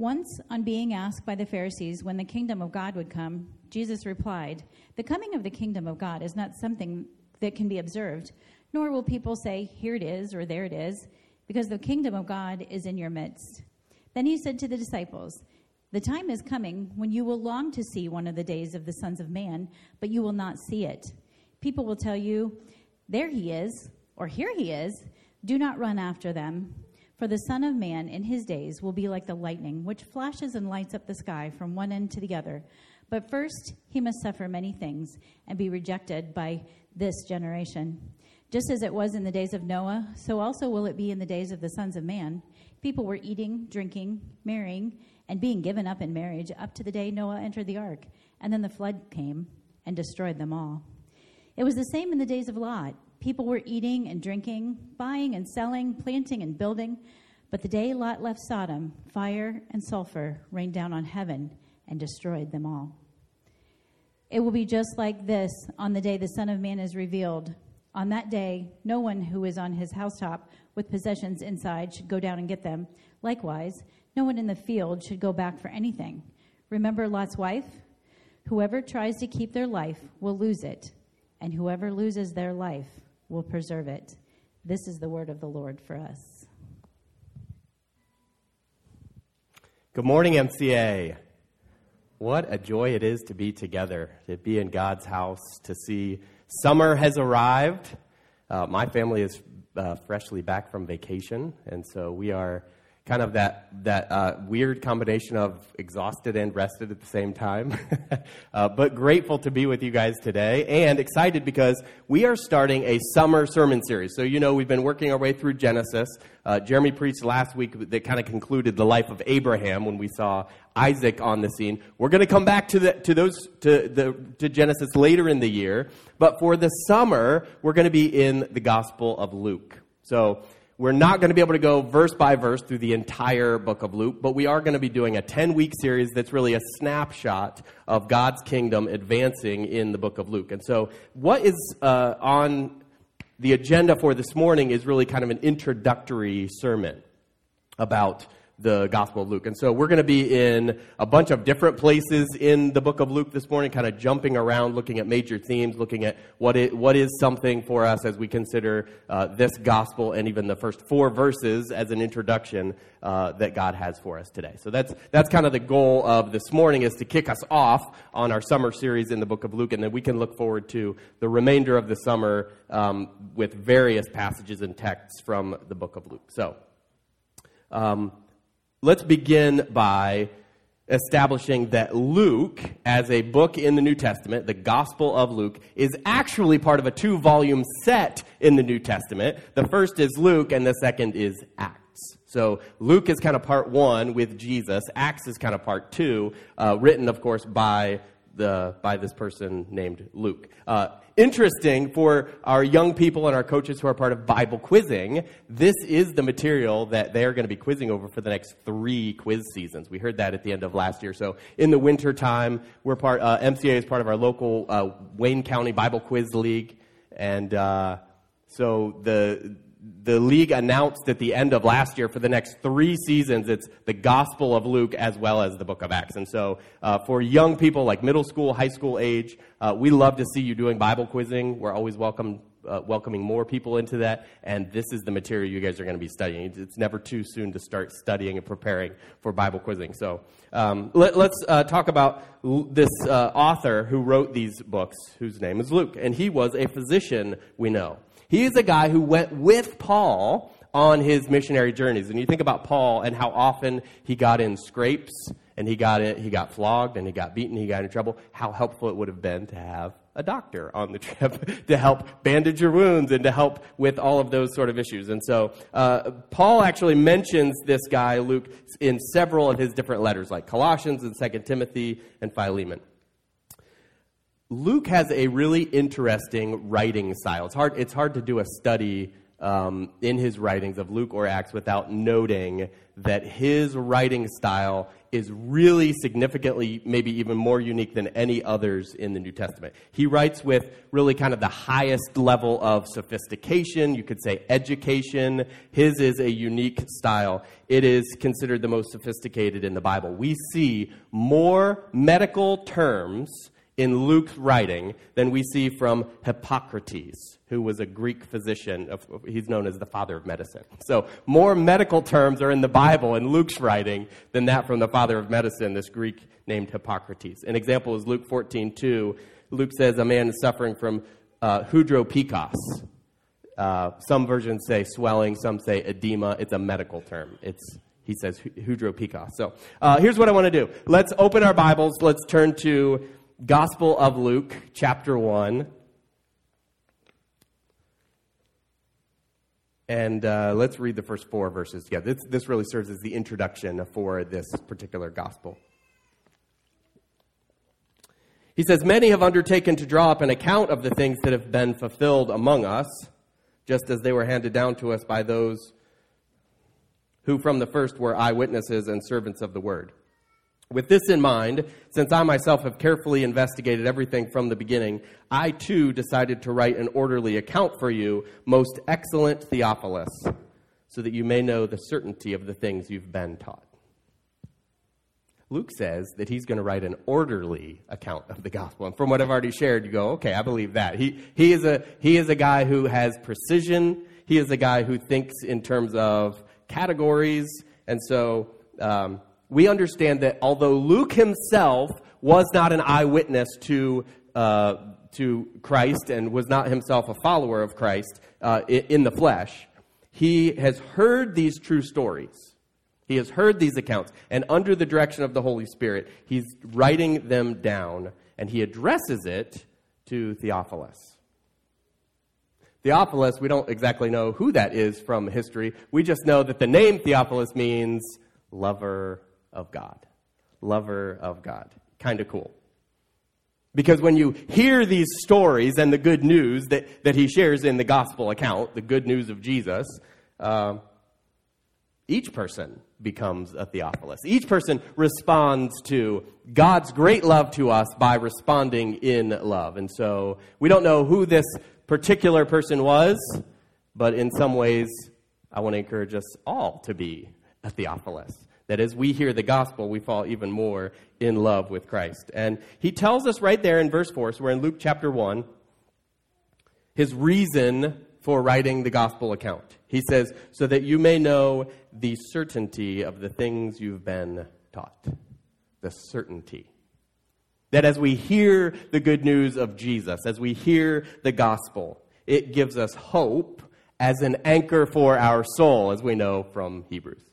Once, on being asked by the Pharisees when the kingdom of God would come, Jesus replied, The coming of the kingdom of God is not something that can be observed, nor will people say, Here it is, or there it is, because the kingdom of God is in your midst. Then he said to the disciples, The time is coming when you will long to see one of the days of the sons of man, but you will not see it. People will tell you, There he is, or Here he is. Do not run after them. For the Son of Man in his days will be like the lightning, which flashes and lights up the sky from one end to the other. But first he must suffer many things and be rejected by this generation. Just as it was in the days of Noah, so also will it be in the days of the sons of man. People were eating, drinking, marrying, and being given up in marriage up to the day Noah entered the ark, and then the flood came and destroyed them all. It was the same in the days of Lot. People were eating and drinking, buying and selling, planting and building. But the day Lot left Sodom, fire and sulfur rained down on heaven and destroyed them all. It will be just like this on the day the Son of Man is revealed. On that day, no one who is on his housetop with possessions inside should go down and get them. Likewise, no one in the field should go back for anything. Remember Lot's wife? Whoever tries to keep their life will lose it, and whoever loses their life will preserve it. This is the word of the Lord for us. Good morning, MCA. What a joy it is to be together, to be in God's house, to see summer has arrived. Uh, my family is uh, freshly back from vacation, and so we are kind of that that uh, weird combination of exhausted and rested at the same time. uh, but grateful to be with you guys today, and excited because we are starting a summer sermon series. So you know we've been working our way through Genesis. Uh, Jeremy preached last week that kind of concluded the life of Abraham when we saw Isaac on the scene. We're going to come back to the to those to the to Genesis later in the year, but for the summer we're going to be in the Gospel of Luke. So we're not going to be able to go verse by verse through the entire book of Luke, but we are going to be doing a 10 week series that's really a snapshot of God's kingdom advancing in the book of Luke. And so, what is uh, on the agenda for this morning is really kind of an introductory sermon about the Gospel of Luke. And so we're going to be in a bunch of different places in the book of Luke this morning, kind of jumping around, looking at major themes, looking at what, it, what is something for us as we consider uh, this Gospel and even the first four verses as an introduction uh, that God has for us today. So that's, that's kind of the goal of this morning is to kick us off on our summer series in the book of Luke, and then we can look forward to the remainder of the summer um, with various passages and texts from the book of Luke. So, um, let's begin by establishing that Luke, as a book in the New Testament, the Gospel of Luke, is actually part of a two volume set in the New Testament. The first is Luke, and the second is Acts. So Luke is kind of part one with Jesus, Acts is kind of part two, uh, written, of course, by the, by this person named Luke. Uh, interesting for our young people and our coaches who are part of Bible quizzing, this is the material that they're going to be quizzing over for the next three quiz seasons. We heard that at the end of last year. So in the winter time, we're part, uh, MCA is part of our local uh, Wayne County Bible Quiz League. And uh, so the the league announced at the end of last year for the next three seasons it's the gospel of luke as well as the book of acts. And so uh, for young people like middle school high school age uh, we love to see you doing bible quizzing. We're always welcome uh, welcoming more people into that. And this is the material you guys are going to be studying. It's never too soon to start studying and preparing for bible quizzing. So um, let, us uh, talk about this uh, author who wrote these books whose name is luke. And he was a physician we know he is a guy who went with Paul on his missionary journeys. And you think about Paul and how often he got in scrapes and he got he got flogged and he got beaten, he got in trouble. How helpful it would have been to have a doctor on the trip to help bandage your wounds and to help with all of those sort of issues. And so uh, Paul actually mentions this guy Luke in several of his different letters, like Colossians and Second Timothy and Philemon. Luke has a really interesting writing style. It's hard, it's hard to do a study um, in his writings of Luke or Acts without noting that his writing style is really significantly, maybe even more unique than any others in the New Testament. He writes with really kind of the highest level of sophistication, you could say education. His is a unique style. It is considered the most sophisticated in the Bible. We see more medical terms in Luke's writing than we see from Hippocrates, who was a Greek physician. He's known as the father of medicine. So, more medical terms are in the Bible in Luke's writing than that from the father of medicine, this Greek named Hippocrates. An example is Luke 14 2. Luke says a man is suffering from uh, hydropikos. Uh, some versions say swelling, some say edema. It's a medical term. It's he says hydropikos. So uh, here's what I want to do. Let's open our Bibles. Let's turn to Gospel of Luke, chapter 1. And uh, let's read the first four verses together. This, this really serves as the introduction for this particular gospel. He says, Many have undertaken to draw up an account of the things that have been fulfilled among us, just as they were handed down to us by those who from the first were eyewitnesses and servants of the word. With this in mind, since I myself have carefully investigated everything from the beginning, I too decided to write an orderly account for you, most excellent Theophilus, so that you may know the certainty of the things you've been taught. Luke says that he's going to write an orderly account of the gospel. And from what I've already shared, you go, okay, I believe that. He, he, is, a, he is a guy who has precision. He is a guy who thinks in terms of categories. And so um, we understand that although Luke himself was not an eyewitness to, uh, to Christ and was not himself a follower of Christ uh, in the flesh, he has heard these true stories. He has heard these accounts, and under the direction of the Holy Spirit, he's writing them down, and he addresses it to Theophilus. Theophilus, we don't exactly know who that is from history. We just know that the name Theophilus means lover of God. Lover of God. Kind of cool. Because when you hear these stories and the good news that, that he shares in the gospel account, the good news of Jesus, uh, each person becomes a Theophilus. Each person responds to God's great love to us by responding in love. And so we don't know who this particular person was, but in some ways, I want to encourage us all to be a Theophilus that as we hear the gospel, we fall even more in love with Christ. And he tells us right there in verse 4, so we're in Luke chapter 1, his reason for writing the gospel account. He says, so that you may know the certainty of the things you've been taught. The certainty. That as we hear the good news of Jesus, as we hear the gospel, it gives us hope as an anchor for our soul, as we know from Hebrews.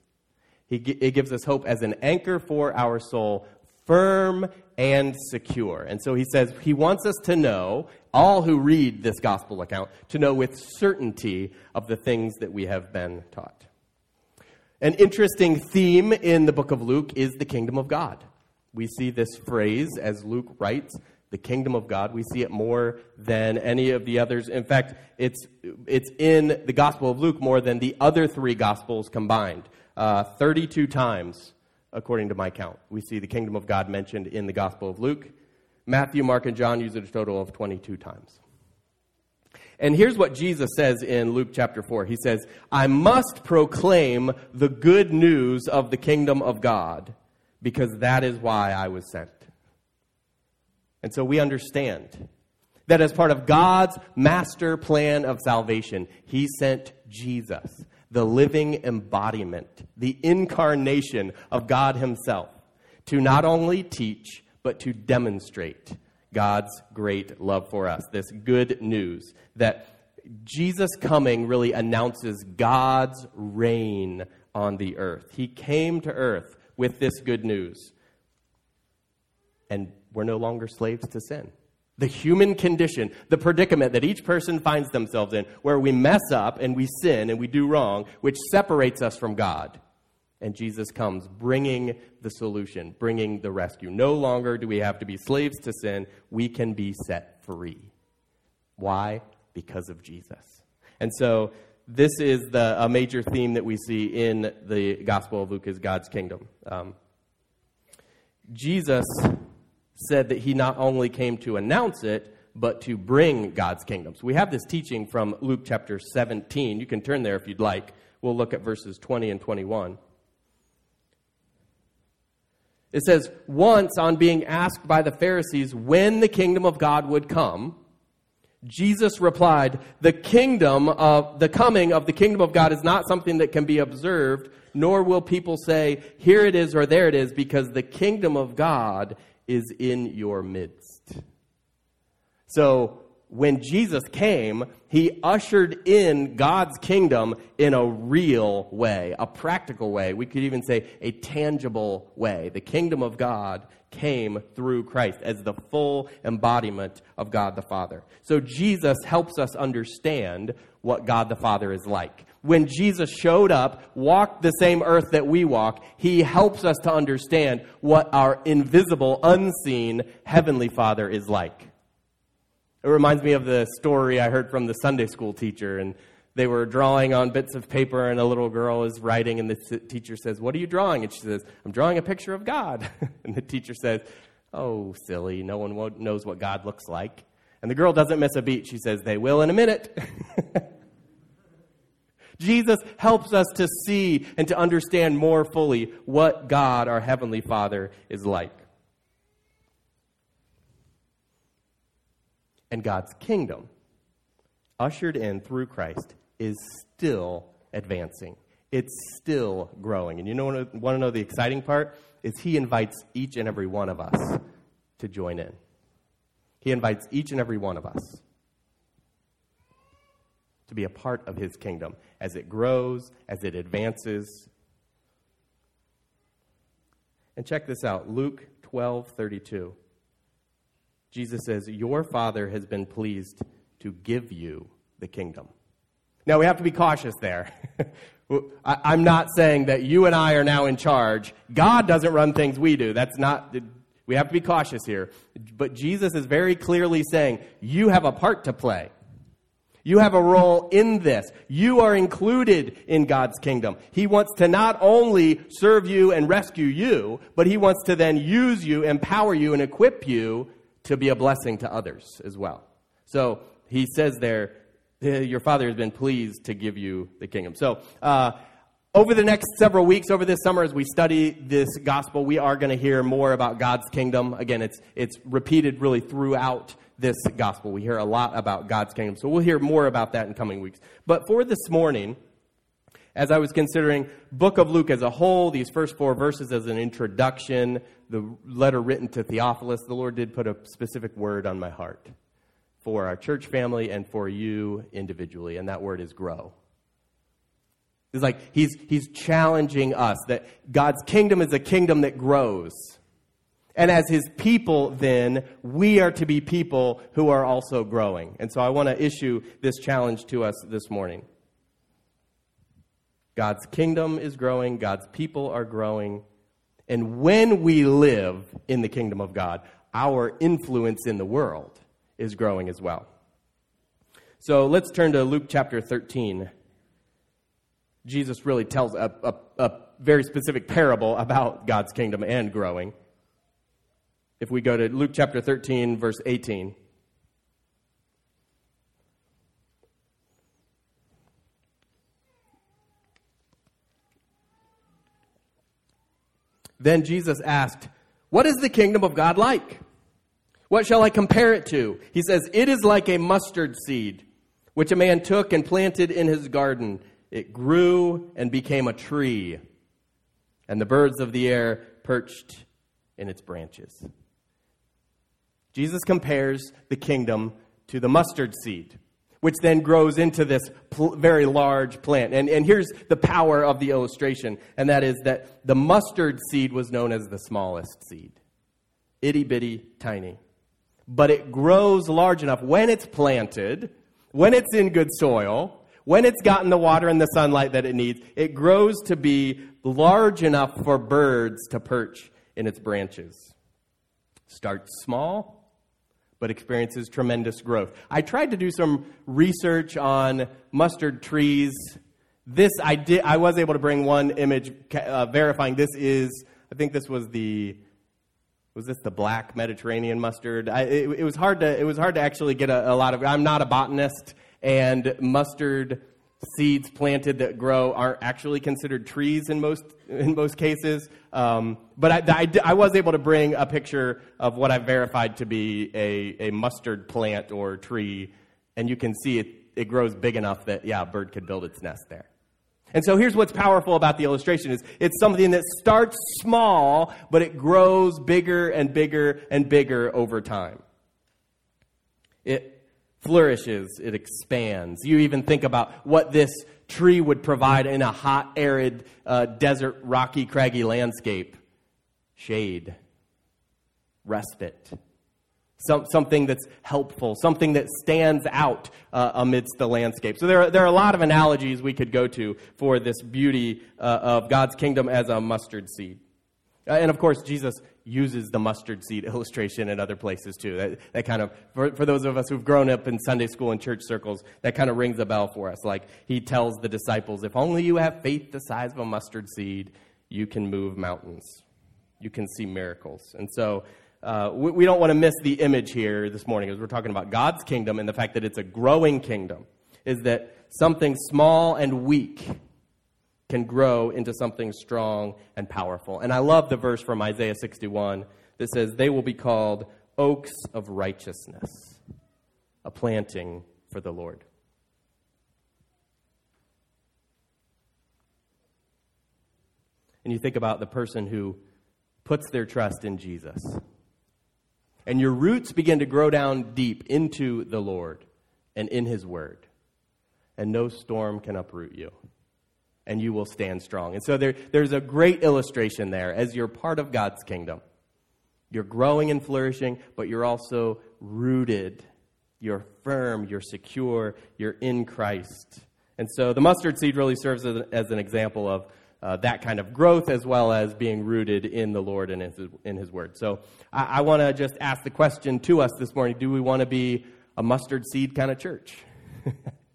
He, it gives us hope as an anchor for our soul, firm and secure. And so he says he wants us to know, all who read this gospel account, to know with certainty of the things that we have been taught. An interesting theme in the book of Luke is the kingdom of God. We see this phrase as Luke writes, the kingdom of God. We see it more than any of the others. In fact, it's, it's in the Gospel of Luke more than the other three Gospels combined uh, 32 times, according to my count. We see the kingdom of God mentioned in the Gospel of Luke. Matthew, Mark, and John use it a total of 22 times. And here's what Jesus says in Luke chapter 4. He says, I must proclaim the good news of the kingdom of God because that is why I was sent. And so we understand that as part of God's master plan of salvation, He sent Jesus the living embodiment, the incarnation of God Himself, to not only teach, but to demonstrate God's great love for us. This good news that Jesus coming really announces God's reign on the earth. He came to earth with this good news. And we're no longer slaves to sin the human condition, the predicament that each person finds themselves in, where we mess up and we sin and we do wrong, which separates us from God. And Jesus comes bringing the solution, bringing the rescue. No longer do we have to be slaves to sin, we can be set free. Why? Because of Jesus. And so this is the, a major theme that we see in the Gospel of Luke is God's kingdom. Um, Jesus said that he not only came to announce it, but to bring God's kingdom. So we have this teaching from Luke chapter 17. You can turn there if you'd like. We'll look at verses 20 and 21. It says, Once on being asked by the Pharisees when the kingdom of God would come, Jesus replied, The kingdom of the coming of the kingdom of God is not something that can be observed, nor will people say, Here it is or there it is, because the kingdom of God is in your midst. So when Jesus came, he ushered in God's kingdom in a real way, a practical way. We could even say a tangible way. The kingdom of God came through Christ as the full embodiment of God the Father. So Jesus helps us understand what God the Father is like. When Jesus showed up, walked the same earth that we walk, he helps us to understand what our invisible, unseen Heavenly Father is like. It reminds me of the story I heard from the Sunday school teacher, and they were drawing on bits of paper, and a little girl is writing, and the teacher says, What are you drawing? And she says, I'm drawing a picture of God. and the teacher says, Oh, silly, no one knows what God looks like. And the girl doesn't miss a beat. She says, They will in a minute. Jesus helps us to see and to understand more fully what God, our Heavenly Father, is like. and God's kingdom, ushered in through Christ, is still advancing. It's still growing. And you know, want to know the exciting part? Is He invites each and every one of us to join in. He invites each and every one of us to be a part of His kingdom as it grows, as it advances. And check this out Luke 12 32. Jesus says, Your Father has been pleased to give you the kingdom. Now, we have to be cautious there. I'm not saying that you and I are now in charge. God doesn't run things we do. That's not, we have to be cautious here. But Jesus is very clearly saying, You have a part to play. You have a role in this. You are included in God's kingdom. He wants to not only serve you and rescue you, but He wants to then use you, empower you, and equip you to be a blessing to others as well. So he says there, your father has been pleased to give you the kingdom. So, uh, over the next several weeks, over this summer, as we study this gospel, we are going to hear more about God's kingdom. Again, it's, it's repeated really throughout this gospel. We hear a lot about God's kingdom. So we'll hear more about that in coming weeks. But for this morning, as I was considering book of Luke as a whole, these first four verses as an introduction, the letter written to Theophilus, the Lord did put a specific word on my heart for our church family and for you individually, and that word is grow. It's like he's, he's challenging us that God's kingdom is a kingdom that grows. And as his people, then, we are to be people who are also growing. And so I want to issue this challenge to us this morning. God's kingdom is growing, God's people are growing. And when we live in the kingdom of God, our influence in the world is growing as well. So let's turn to Luke chapter 13. Jesus really tells a, a, a, very specific parable about God's kingdom and growing. If we go to Luke chapter 13, verse 18. Then Jesus asked, What is the kingdom of God like? What shall I compare it to? He says, It is like a mustard seed, which a man took and planted in his garden. It grew and became a tree, and the birds of the air perched in its branches. Jesus compares the kingdom to the mustard seed which then grows into this pl- very large plant. And, and here's the power of the illustration, and that is that the mustard seed was known as the smallest seed itty bitty, tiny. But it grows large enough when it's planted, when it's in good soil, when it's gotten the water and the sunlight that it needs, it grows to be large enough for birds to perch in its branches. Starts small, but experiences tremendous growth. I tried to do some research on mustard trees. This I did. I was able to bring one image uh, verifying this is. I think this was the. Was this the black Mediterranean mustard? I, it, it, was hard to. It was hard to actually get a, a lot of. I'm not a botanist, and mustard seeds planted that grow aren't actually considered trees in most in most cases. Um, but I, I, I, was able to bring a picture of what I've verified to be a, a mustard plant or tree, and you can see it, it grows big enough that yeah, a bird could build its nest there. And so here's what's powerful about the illustration is it's something that starts small, but it grows bigger and bigger and bigger over time. It flourishes, it expands. You even think about what this tree would provide in a hot, arid, uh, desert, rocky, craggy landscape shade, respite. Some, something that's helpful, something that stands out uh, amidst the landscape. So there are, there are a lot of analogies we could go to for this beauty uh, of God's kingdom as a mustard seed. Uh, and of course, Jesus uses the mustard seed illustration in other places too. That, that kind of, for, for those of us who've grown up in Sunday school and church circles, that kind of rings a bell for us. Like he tells the disciples, if only you have faith the size of a mustard seed, you can move mountains. You can see miracles. And so, uh, we, we don't want to miss the image here this morning as we're talking about God's kingdom and the fact that it's a growing kingdom, is that something small and weak can grow into something strong and powerful. And I love the verse from Isaiah 61 that says, They will be called oaks of righteousness, a planting for the Lord. And you think about the person who puts their trust in Jesus. And your roots begin to grow down deep into the Lord and in His Word. And no storm can uproot you and you will stand strong. And so there, there's a great illustration there as you're part of God's kingdom. You're growing and flourishing, but you're also rooted. You're firm, you're secure, you're in Christ. And so the mustard seed really serves as an, as an example of uh, that kind of growth as well as being rooted in the Lord and in His, in his Word. So I, I want to just ask the question to us this morning do we want to be a mustard seed kind of church?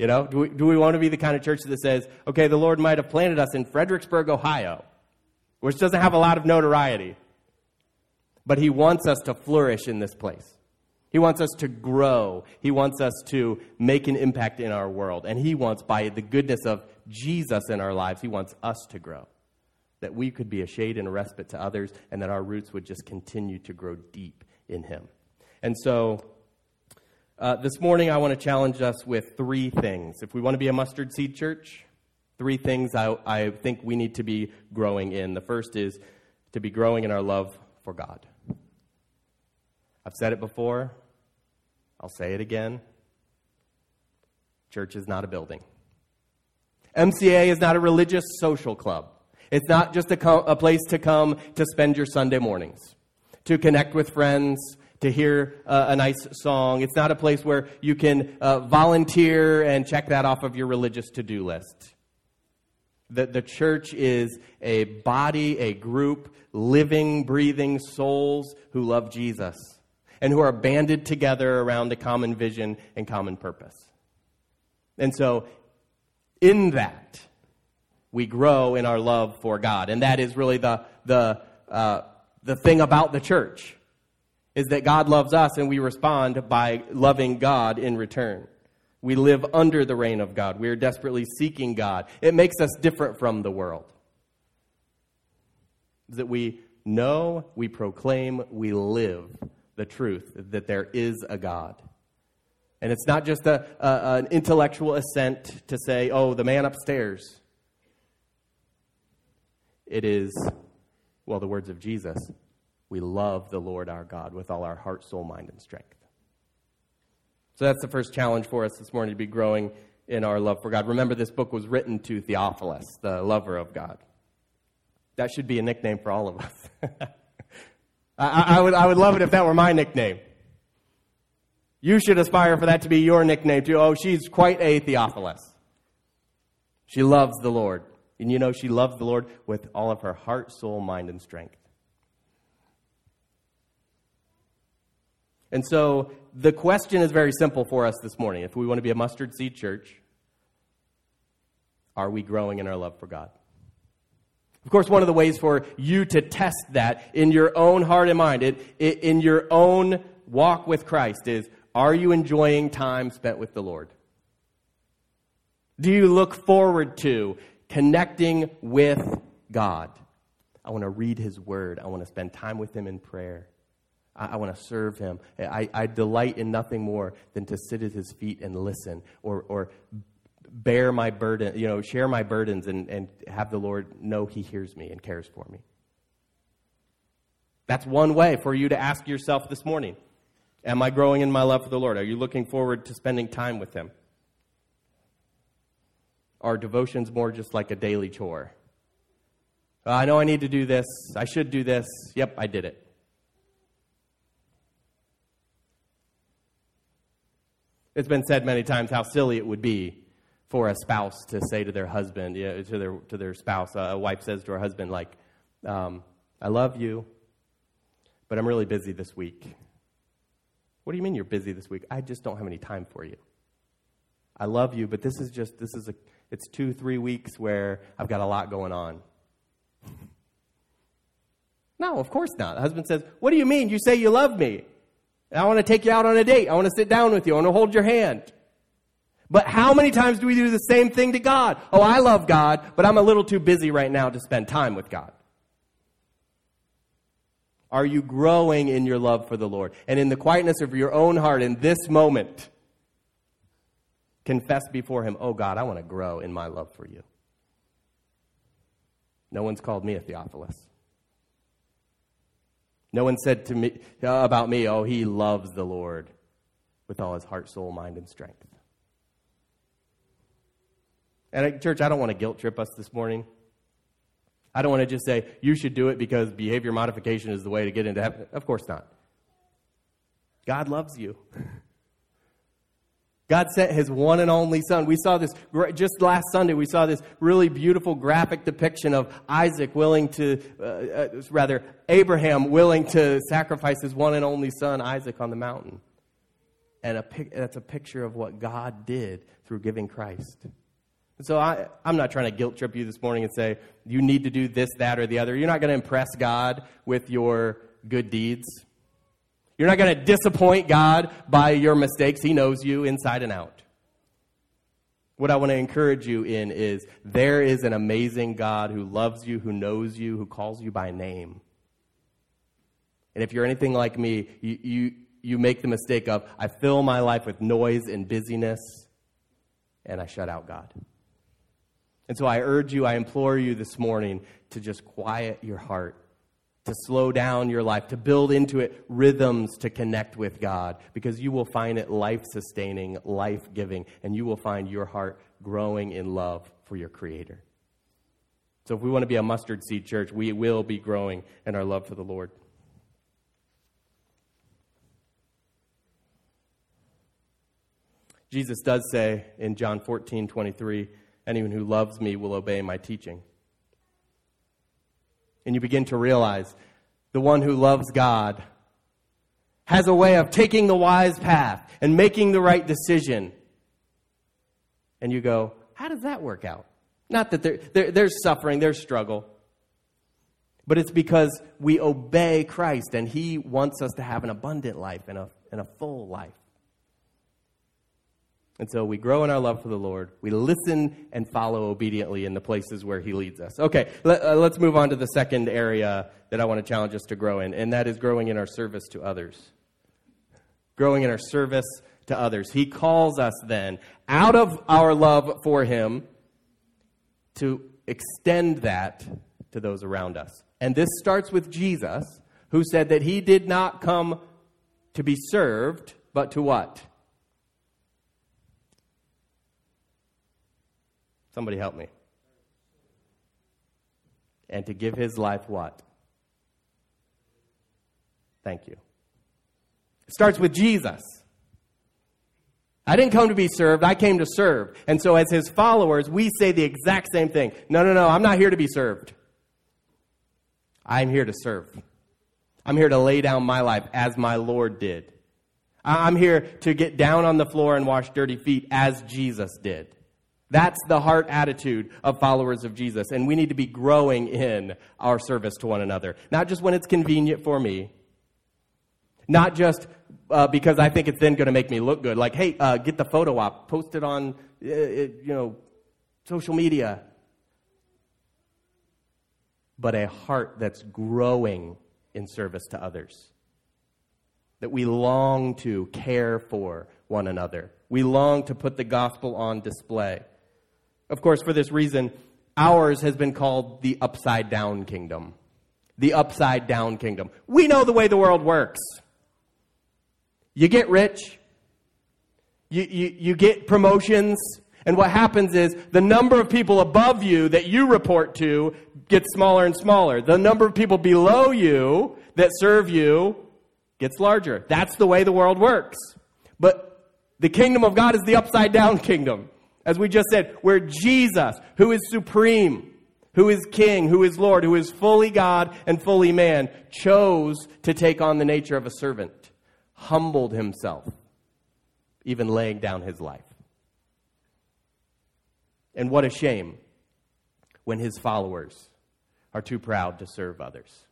You know, do we, do we want to be the kind of church that says, okay, the Lord might have planted us in Fredericksburg, Ohio, which doesn't have a lot of notoriety, but He wants us to flourish in this place. He wants us to grow. He wants us to make an impact in our world. And He wants, by the goodness of Jesus in our lives, He wants us to grow. That we could be a shade and a respite to others, and that our roots would just continue to grow deep in Him. And so, uh, this morning, I want to challenge us with three things. If we want to be a mustard seed church, three things I, I think we need to be growing in. The first is to be growing in our love for God. I've said it before, I'll say it again. Church is not a building. MCA is not a religious social club. It's not just a, co- a place to come to spend your Sunday mornings, to connect with friends, to hear uh, a nice song. It's not a place where you can uh, volunteer and check that off of your religious to do list. The, the church is a body, a group, living, breathing souls who love Jesus and who are banded together around a common vision and common purpose. And so, in that, we grow in our love for God. And that is really the, the, uh, the thing about the church is that God loves us and we respond by loving God in return. We live under the reign of God. We are desperately seeking God. It makes us different from the world. That we know, we proclaim, we live the truth that there is a God. And it's not just a, a, an intellectual assent to say, oh, the man upstairs. It is, well, the words of Jesus we love the Lord our God with all our heart, soul, mind, and strength. So that's the first challenge for us this morning to be growing in our love for God. Remember, this book was written to Theophilus, the lover of God. That should be a nickname for all of us. I, I, would, I would love it if that were my nickname. You should aspire for that to be your nickname too. Oh, she's quite a Theophilus. She loves the Lord. And you know, she loves the Lord with all of her heart, soul, mind, and strength. And so the question is very simple for us this morning. If we want to be a mustard seed church, are we growing in our love for God? Of course, one of the ways for you to test that in your own heart and mind, in, in your own walk with Christ, is are you enjoying time spent with the Lord? Do you look forward to connecting with God? I want to read His Word. I want to spend time with Him in prayer. I, I want to serve Him. I, I delight in nothing more than to sit at His feet and listen or, or bear my burden, you know, share my burdens and, and have the Lord know He hears me and cares for me. That's one way for you to ask yourself this morning Am I growing in my love for the Lord? Are you looking forward to spending time with Him? Are devotions more just like a daily chore? I know I need to do this. I should do this. Yep, I did it. It's been said many times how silly it would be for a spouse to say to their husband, to their to their spouse, a wife says to her husband, like, um, "I love you, but I'm really busy this week." What do you mean you're busy this week? I just don't have any time for you. I love you, but this is just this is a it's two three weeks where I've got a lot going on. no, of course not. The husband says, "What do you mean? You say you love me." I want to take you out on a date. I want to sit down with you. I want to hold your hand. But how many times do we do the same thing to God? Oh, I love God, but I'm a little too busy right now to spend time with God. Are you growing in your love for the Lord? And in the quietness of your own heart in this moment, confess before Him, Oh God, I want to grow in my love for you. No one's called me a Theophilus. No one said to me uh, about me, Oh, he loves the Lord with all his heart, soul, mind, and strength. And uh, church, I don't want to guilt trip us this morning. I don't want to just say, you should do it because behavior modification is the way to get into heaven. Of course not. God loves you. God sent his one and only son. We saw this just last Sunday. We saw this really beautiful graphic depiction of Isaac willing to, uh, uh, rather, Abraham willing to sacrifice his one and only son, Isaac, on the mountain. And a, that's a picture of what God did through giving Christ. So I, I'm not trying to guilt trip you this morning and say, you need to do this, that, or the other. You're not going to impress God with your good deeds. You're not going to disappoint God by your mistakes. He knows you inside and out. What I want to encourage you in is there is an amazing God who loves you, who knows you, who calls you by name. And if you're anything like me, you, you, you make the mistake of, I fill my life with noise and busyness, and I shut out God. And so I urge you, I implore you this morning to just quiet your heart, to slow down your life, to build into it rhythms to connect with God, because you will find it life sustaining, life giving, and you will find your heart growing in love for your Creator. So if we want to be a mustard seed church, we will be growing in our love for the Lord. Jesus does say in John 14, 23, Anyone who loves me will obey my teaching. And you begin to realize the one who loves God has a way of taking the wise path and making the right decision. And you go, how does that work out? Not that there, there, there's suffering, there's struggle, but it's because we obey Christ and He wants us to have an abundant life and a, and a full life. And so we grow in our love for the Lord. We listen and follow obediently in the places where He leads us. Okay, let, us uh, move on to the second area that I want to challenge us to grow in, and that is growing in our service to others. Growing in our service to others. He calls us then out of our love for Him to extend that to those around us. And this starts with Jesus, who said that He did not come to be served, but to what? Somebody help me. And to give his life what? Thank you. It starts with Jesus. I didn't come to be served, I came to serve. And so, as his followers, we say the exact same thing No, no, no, I'm not here to be served. I'm here to serve. I'm here to lay down my life as my Lord did. I'm here to get down on the floor and wash dirty feet as Jesus did. That's the heart attitude of followers of Jesus. And we need to be growing in our service to one another. Not just when it's convenient for me, not just uh, because I think it's then going to make me look good. Like, hey, uh, get the photo op, post it on, uh, you know, social media. But a heart that's growing in service to others. That we long to care for one another. We long to put the gospel on display. Of course, for this reason, ours has been called the upside down kingdom. The upside down kingdom. We know the way the world works. You get rich, you, you, you get promotions, and what happens is the number of people above you that you report to gets smaller and smaller. The number of people below you that serve you gets larger. That's the way the world works. But the kingdom of God is the upside down kingdom. As we just said, where Jesus, who is supreme, who is king, who is Lord, who is fully God and fully man, chose to take on the nature of a servant, humbled himself, even laying down his life. And what a shame when his followers are too proud to serve others.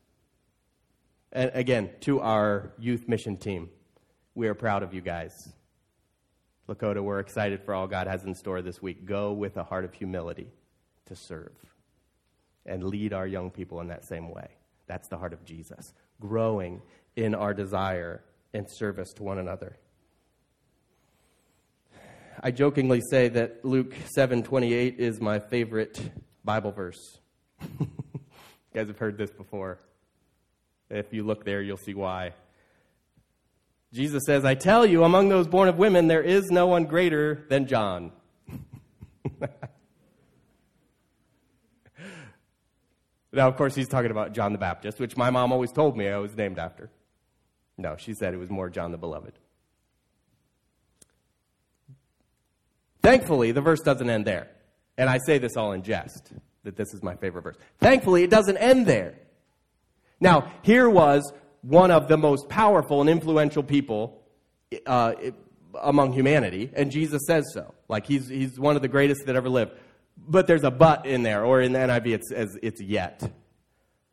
And again, to our youth mission team, we are proud of you guys. Lakota, we're excited for all God has in store this week. Go with a heart of humility to serve and lead our young people in that same way. That's the heart of Jesus, growing in our desire and service to one another. I jokingly say that Luke 7:28 is my favorite Bible verse. you guys have heard this before. If you look there, you'll see why. Jesus says, I tell you, among those born of women, there is no one greater than John. now, of course, he's talking about John the Baptist, which my mom always told me I was named after. No, she said it was more John the Beloved. Thankfully, the verse doesn't end there. And I say this all in jest, that this is my favorite verse. Thankfully, it doesn't end there. Now, here was one of the most powerful and influential people uh, among humanity, and Jesus says so. Like he's, he's one of the greatest that ever lived. But there's a but in there, or in the NIV it's, it's yet.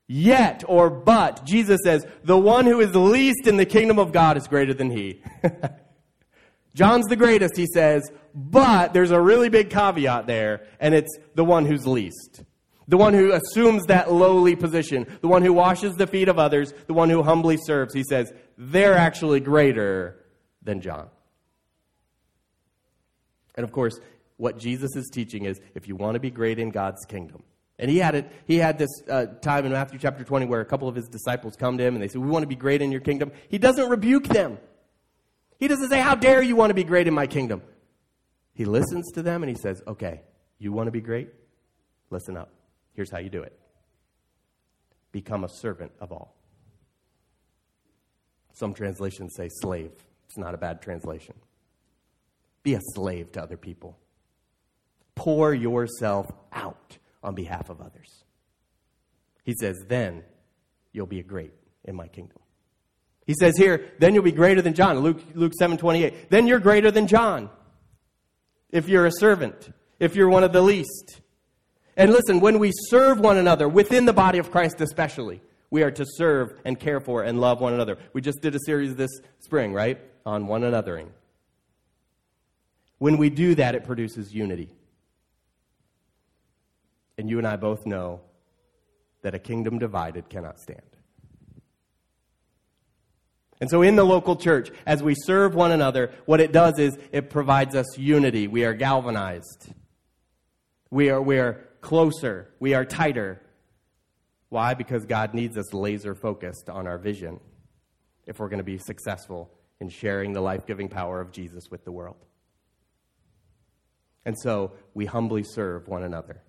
Yet, or but, Jesus says, the one who is least in the kingdom of God is greater than he. John's the greatest, he says, but there's a really big caveat there, and it's the one who's least. The one who assumes that lowly position, the one who washes the feet of others, the one who humbly serves, he says, they're actually greater than John. And of course, what Jesus is teaching is if you want to be great in God's kingdom, and he had it. He had this uh, time in Matthew chapter 20 where a couple of his disciples come to him and they say, "We want to be great in your kingdom." He doesn't rebuke them. He doesn't say, "How dare you want to be great in my kingdom?" He listens to them and he says, "Okay, you want to be great? Listen up. Here's how you do it become a servant of all. Some translations say slave. It's not a bad translation. Be a slave to other people. Pour yourself out on behalf of others. He says, then you'll be great in my kingdom. He says here, then you'll be greater than John. Luke, Luke 7 28. Then you're greater than John. If you're a servant, if you're one of the least. And listen, when we serve one another, within the body of Christ especially, we are to serve and care for and love one another. We just did a series this spring, right? On one anothering. When we do that, it produces unity. And you and I both know that a kingdom divided cannot stand. And so, in the local church, as we serve one another, what it does is it provides us unity. We are galvanized. We are, we are closer, we are tighter. Why? Because God needs us laser focused on our vision if we're going to be successful in sharing the life giving power of Jesus with the world. And so we humbly serve one another.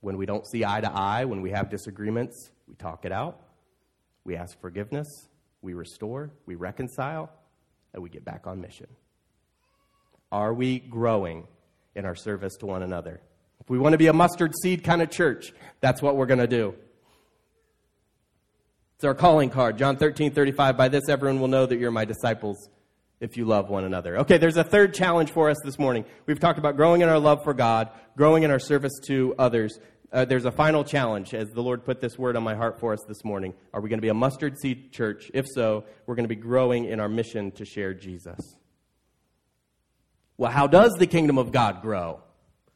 When we don't see eye to eye, when we have disagreements, we talk it out, we ask forgiveness, we restore, we reconcile, and we get back on mission. Are we growing in our service to one another? If we want to be a mustard seed kind of church, that's what we're going to do. It's our calling card. John 13, 35. By this, everyone will know that you're my disciples if you love one another. Okay, there's a third challenge for us this morning. We've talked about growing in our love for God, growing in our service to others. Uh, there's a final challenge as the Lord put this word on my heart for us this morning. Are we going to be a mustard seed church? If so, we're going to be growing in our mission to share Jesus. Well, how does the kingdom of God grow?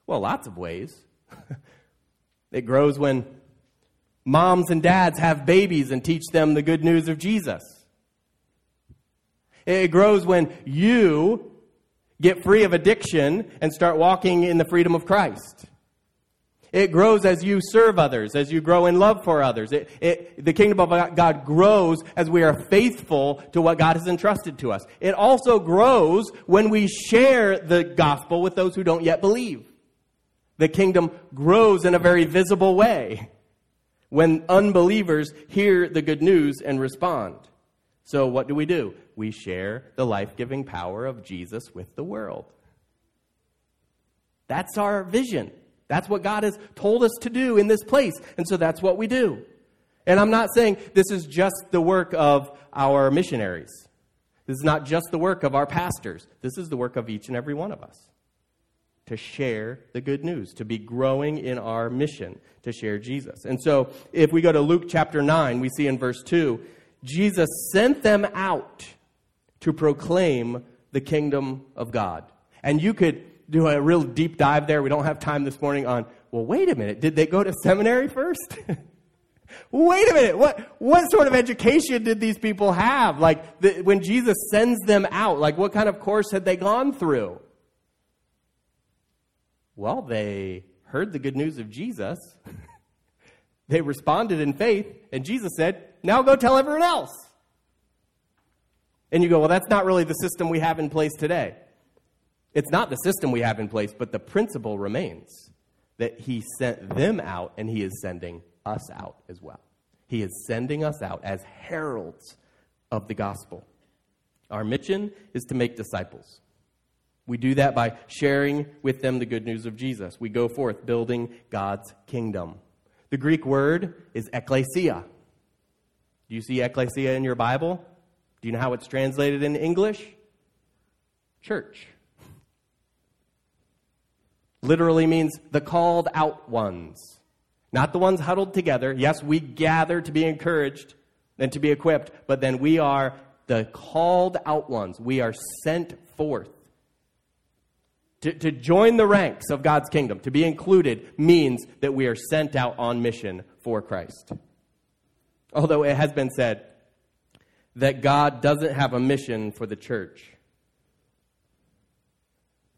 Well, lots of ways. it grows when moms and dads have babies and teach them the good news of Jesus. It grows when you get free of addiction and start walking in the freedom of Christ. It grows as you serve others, as you grow in love for others. It, it, the kingdom of God grows as we are faithful to what God has entrusted to us. It also grows when we share the gospel with those who don't yet believe. The kingdom grows in a very visible way when unbelievers hear the good news and respond. So, what do we do? We share the life giving power of Jesus with the world. That's our vision. That's what God has told us to do in this place. And so that's what we do. And I'm not saying this is just the work of our missionaries. This is not just the work of our pastors. This is the work of each and every one of us to share the good news, to be growing in our mission to share Jesus. And so, if we go to Luke chapter 9, we see in verse 2, Jesus sent them out to proclaim the kingdom of God. And you could do a real deep dive there. We don't have time this morning on, well, wait a minute, did they go to seminary first? wait a minute, what, what sort of education did these people have? Like, the, when Jesus sends them out, like, what kind of course had they gone through? Well, they heard the good news of Jesus. they responded in faith, and Jesus said, Now go tell everyone else. And you go, Well, that's not really the system we have in place today. It's not the system we have in place, but the principle remains that He sent them out, and He is sending us out as well. He is sending us out as heralds of the gospel. Our mission is to make disciples. We do that by sharing with them the good news of Jesus. We go forth building God's kingdom. The Greek word is ekklesia. Do you see ekklesia in your Bible? Do you know how it's translated in English? Church. Literally means the called out ones, not the ones huddled together. Yes, we gather to be encouraged and to be equipped, but then we are the called out ones. We are sent forth to, to join the ranks of God's kingdom, to be included, means that we are sent out on mission for Christ. Although it has been said that God doesn't have a mission for the church,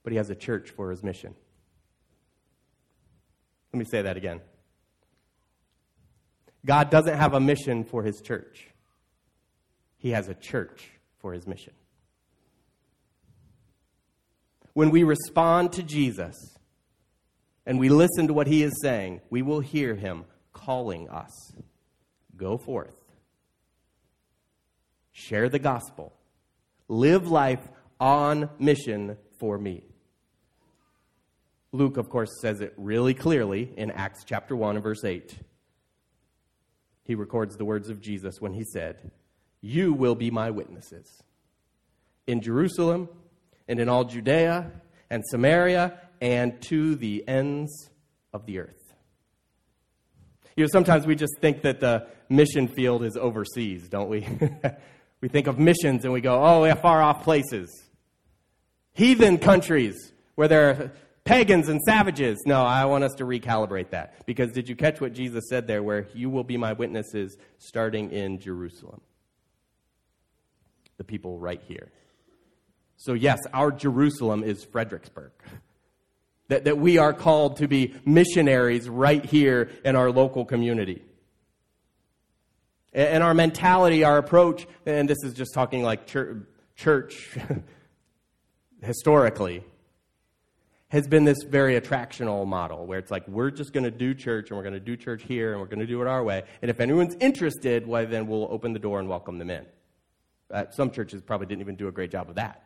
but He has a church for His mission. Let me say that again. God doesn't have a mission for His church, He has a church for His mission when we respond to Jesus and we listen to what he is saying, we will hear him calling us go forth, share the gospel, live life on mission for me. Luke, of course, says it really clearly in Acts chapter 1 and verse 8. He records the words of Jesus when he said, You will be my witnesses in Jerusalem and in all Judea and Samaria and to the ends of the earth. You know, sometimes we just think that the mission field is overseas, don't we? we think of missions and we go, oh, yeah, far off places. Heathen countries where there are pagans and savages. No, I want us to recalibrate that. Because did you catch what Jesus said there, where you will be my witnesses starting in Jerusalem? The people right here. So, yes, our Jerusalem is Fredericksburg. That, that we are called to be missionaries right here in our local community. And, and our mentality, our approach, and this is just talking like church, church historically, has been this very attractional model where it's like we're just going to do church and we're going to do church here and we're going to do it our way. And if anyone's interested, why then we'll open the door and welcome them in. Uh, some churches probably didn't even do a great job of that.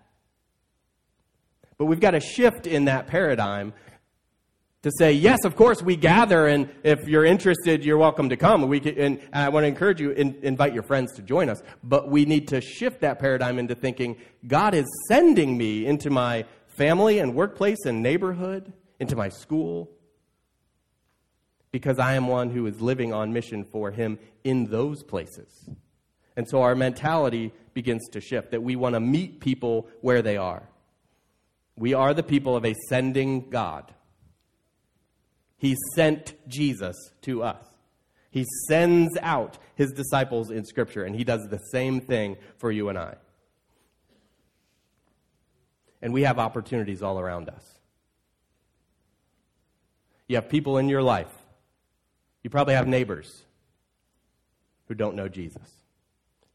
But we've got to shift in that paradigm to say, yes, of course, we gather, and if you're interested, you're welcome to come. We can, and I want to encourage you, in, invite your friends to join us. But we need to shift that paradigm into thinking, God is sending me into my family and workplace and neighborhood, into my school, because I am one who is living on mission for Him in those places. And so our mentality begins to shift, that we want to meet people where they are. We are the people of a sending God. He sent Jesus to us. He sends out his disciples in Scripture, and he does the same thing for you and I. And we have opportunities all around us. You have people in your life. You probably have neighbors who don't know Jesus.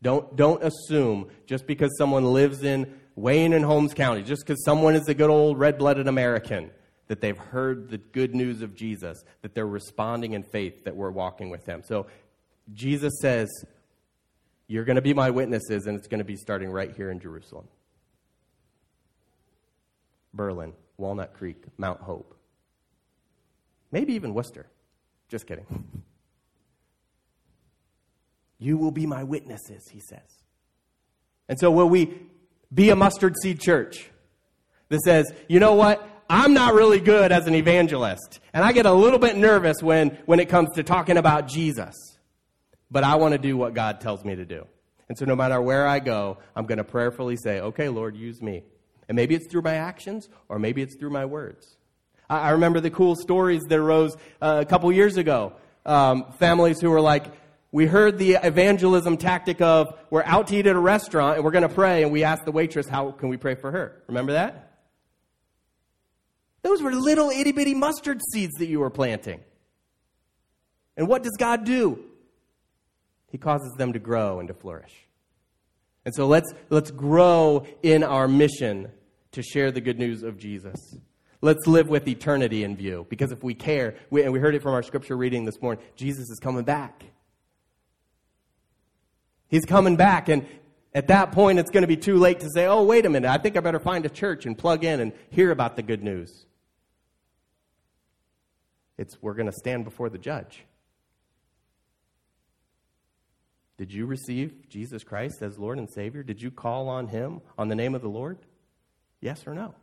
Don't, don't assume just because someone lives in Wayne and Holmes County, just because someone is a good old red blooded American, that they've heard the good news of Jesus, that they're responding in faith, that we're walking with Him. So Jesus says, You're going to be my witnesses, and it's going to be starting right here in Jerusalem. Berlin, Walnut Creek, Mount Hope. Maybe even Wooster. Just kidding. You will be my witnesses, he says. And so, will we be a mustard seed church that says, you know what? I'm not really good as an evangelist. And I get a little bit nervous when, when it comes to talking about Jesus. But I want to do what God tells me to do. And so no matter where I go, I'm going to prayerfully say, okay, Lord, use me. And maybe it's through my actions, or maybe it's through my words. I, I remember the cool stories that arose uh, a couple years ago. Um, families who were like, we heard the evangelism tactic of we're out to eat at a restaurant and we're going to pray, and we asked the waitress, how can we pray for her? Remember that? Those were little itty bitty mustard seeds that you were planting. And what does God do? He causes them to grow and to flourish. And so let's, let's grow in our mission to share the good news of Jesus. Let's live with eternity in view. Because if we care, we, and we heard it from our scripture reading this morning, Jesus is coming back. He's coming back. And at that point, it's going to be too late to say, oh, wait a minute, I think I better find a church and plug in and hear about the good news. It's we're going to stand before the judge. Did you receive Jesus Christ as Lord and Savior? Did you call on Him, on the name of the Lord? Yes or no?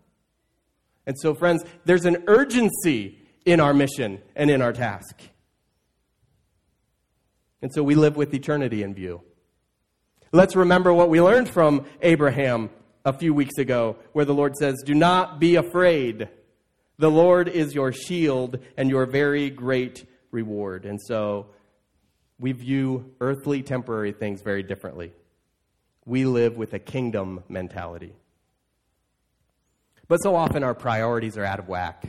And so, friends, there's an urgency in our mission and in our task. And so we live with eternity in view. Let's remember what we learned from Abraham a few weeks ago, where the Lord says, Do not be afraid. The Lord is your shield and your very great reward. And so we view earthly, temporary things very differently. We live with a kingdom mentality. But so often our priorities are out of whack.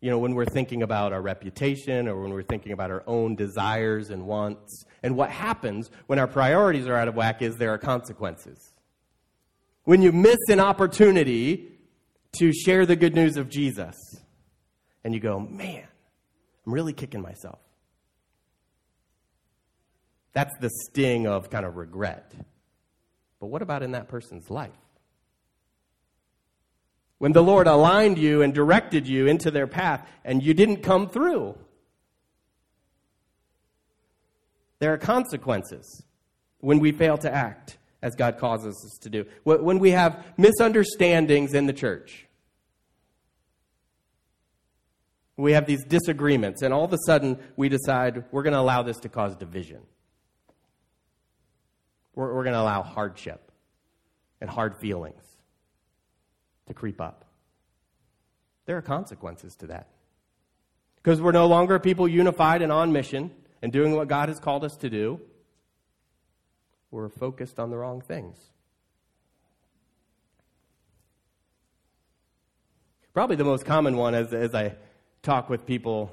You know, when we're thinking about our reputation or when we're thinking about our own desires and wants. And what happens when our priorities are out of whack is there are consequences. When you miss an opportunity to share the good news of Jesus. And you go, man, I'm really kicking myself. That's the sting of kind of regret. But what about in that person's life? When the Lord aligned you and directed you into their path and you didn't come through, there are consequences when we fail to act as God causes us to do. When we have misunderstandings in the church, we have these disagreements, and all of a sudden we decide we're going to allow this to cause division. We're, we're going to allow hardship and hard feelings to creep up. There are consequences to that. Because we're no longer people unified and on mission and doing what God has called us to do, we're focused on the wrong things. Probably the most common one, as, as I talk with people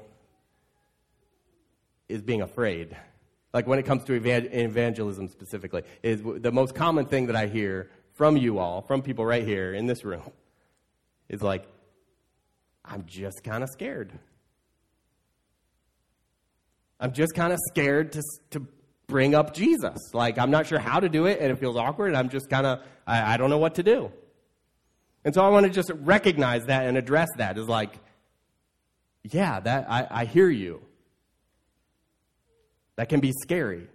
is being afraid. Like when it comes to evangelism specifically, is the most common thing that I hear from you all, from people right here in this room, is like, I'm just kind of scared. I'm just kind of scared to, to bring up Jesus. Like, I'm not sure how to do it, and it feels awkward, and I'm just kind of, I, I don't know what to do. And so I want to just recognize that and address that as like, yeah, that I, I hear you. That can be scary.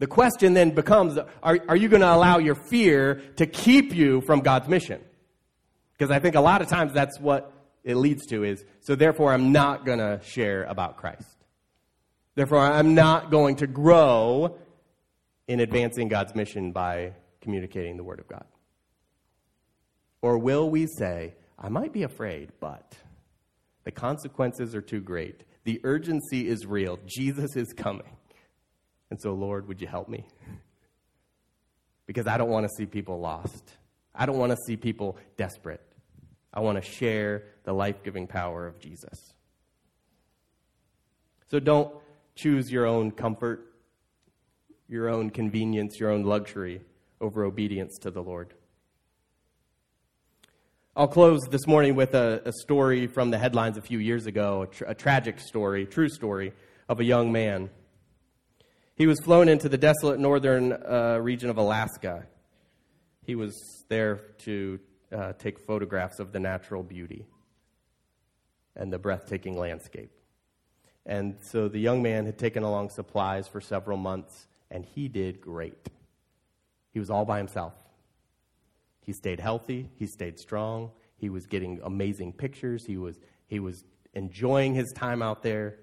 The question then becomes are, are you going to allow your fear to keep you from God's mission? Because I think a lot of times that's what it leads to is so therefore I'm not going to share about Christ. Therefore I'm not going to grow in advancing God's mission by communicating the word of God. Or will we say, I might be afraid, but the consequences are too great. The urgency is real. Jesus is coming. And so, Lord, would you help me? Because I don't want to see people lost. I don't want to see people desperate. I want to share the life giving power of Jesus. So don't choose your own comfort, your own convenience, your own luxury over obedience to the Lord. I'll close this morning with a, a story from the headlines a few years ago, a, tra- a tragic story, true story, of a young man. He was flown into the desolate northern uh, region of Alaska. He was there to uh, take photographs of the natural beauty and the breathtaking landscape. And so the young man had taken along supplies for several months, and he did great. He was all by himself. He stayed healthy, he stayed strong, he was getting amazing pictures, he was, he was enjoying his time out there.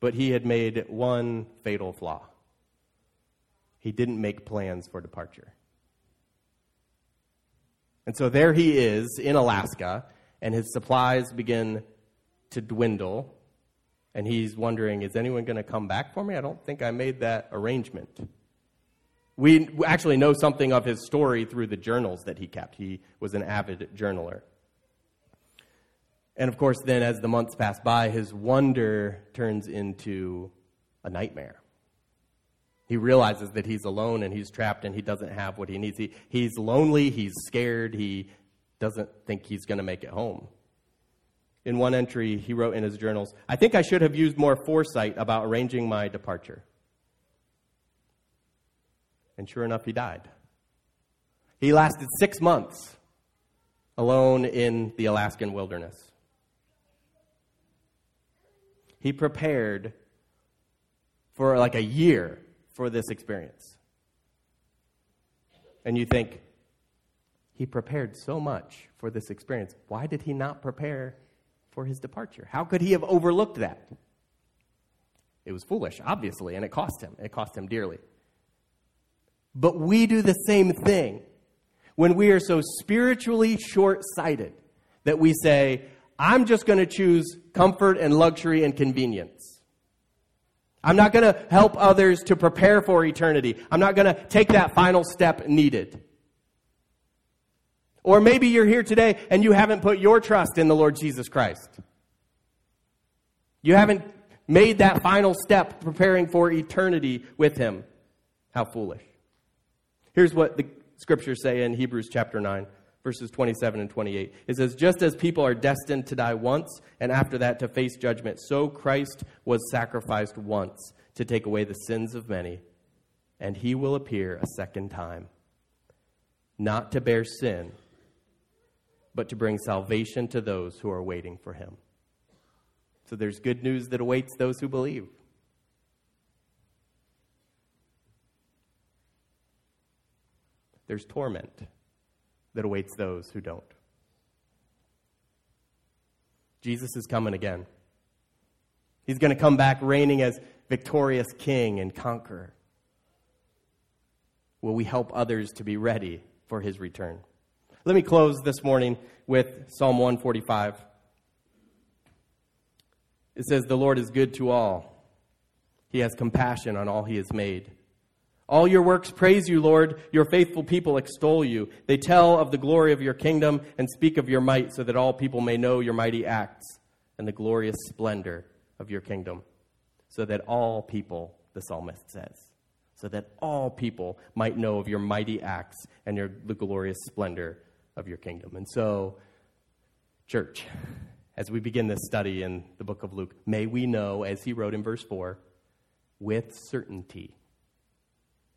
But he had made one fatal flaw. He didn't make plans for departure. And so there he is in Alaska, and his supplies begin to dwindle. And he's wondering, is anyone going to come back for me? I don't think I made that arrangement. We actually know something of his story through the journals that he kept. He was an avid journaler. And of course, then as the months pass by, his wonder turns into a nightmare. He realizes that he's alone and he's trapped and he doesn't have what he needs. He, he's lonely, he's scared, he doesn't think he's going to make it home. In one entry, he wrote in his journals I think I should have used more foresight about arranging my departure. And sure enough, he died. He lasted six months alone in the Alaskan wilderness. He prepared for like a year for this experience. And you think, he prepared so much for this experience. Why did he not prepare for his departure? How could he have overlooked that? It was foolish, obviously, and it cost him. It cost him dearly. But we do the same thing when we are so spiritually short sighted that we say, I'm just going to choose comfort and luxury and convenience. I'm not going to help others to prepare for eternity. I'm not going to take that final step needed. Or maybe you're here today and you haven't put your trust in the Lord Jesus Christ. You haven't made that final step preparing for eternity with Him. How foolish. Here's what the scriptures say in Hebrews chapter 9, verses 27 and 28. It says, Just as people are destined to die once, and after that to face judgment, so Christ was sacrificed once to take away the sins of many, and he will appear a second time, not to bear sin, but to bring salvation to those who are waiting for him. So there's good news that awaits those who believe. there's torment that awaits those who don't. Jesus is coming again. He's going to come back reigning as victorious king and conqueror. Will we help others to be ready for his return? Let me close this morning with Psalm 145. It says, The Lord is good to all, he has compassion on all he has made. All your works praise you, Lord. Your faithful people extol you. They tell of the glory of your kingdom and speak of your might so that all people may know your mighty acts and the glorious splendor of your kingdom. So that all people, the psalmist says, so that all people might know of your mighty acts and your, the glorious splendor of your kingdom. And so, church, as we begin this study in the book of Luke, may we know, as he wrote in verse 4, with certainty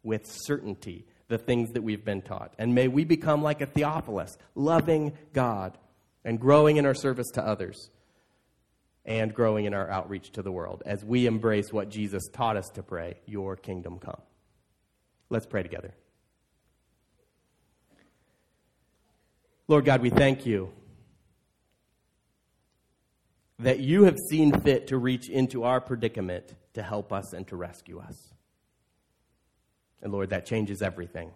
with certainty the things that we've been taught. And may we become like a Theophilus, loving God and growing in our service to others and growing in our outreach to the world as we embrace what Jesus taught us to pray Your kingdom come. Let's pray together. Lord God, we thank you that you have seen fit to reach into our predicament to help us and to rescue us. And Lord, that changes everything.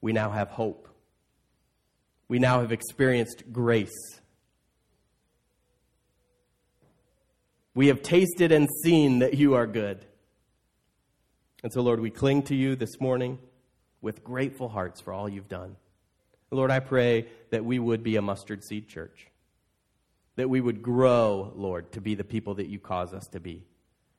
We now have hope. We now have experienced grace. We have tasted and seen that you are good. And so, Lord, we cling to you this morning with grateful hearts for all you've done. Lord, I pray that we would be a mustard seed church, that we would grow, Lord, to be the people that you cause us to be,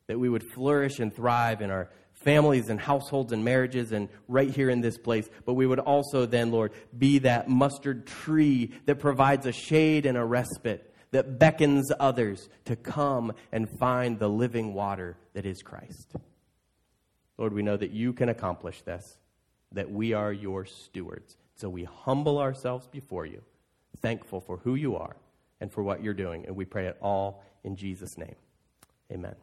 that we would flourish and thrive in our families and households and marriages and right here in this place. But we would also then, Lord, be that mustard tree that provides a shade and a respite, that beckons others to come and find the living water that is Christ. Lord, we know that you can accomplish this, that we are your stewards. So we humble ourselves before you, thankful for who you are and for what you're doing. And we pray it all in Jesus' name. Amen.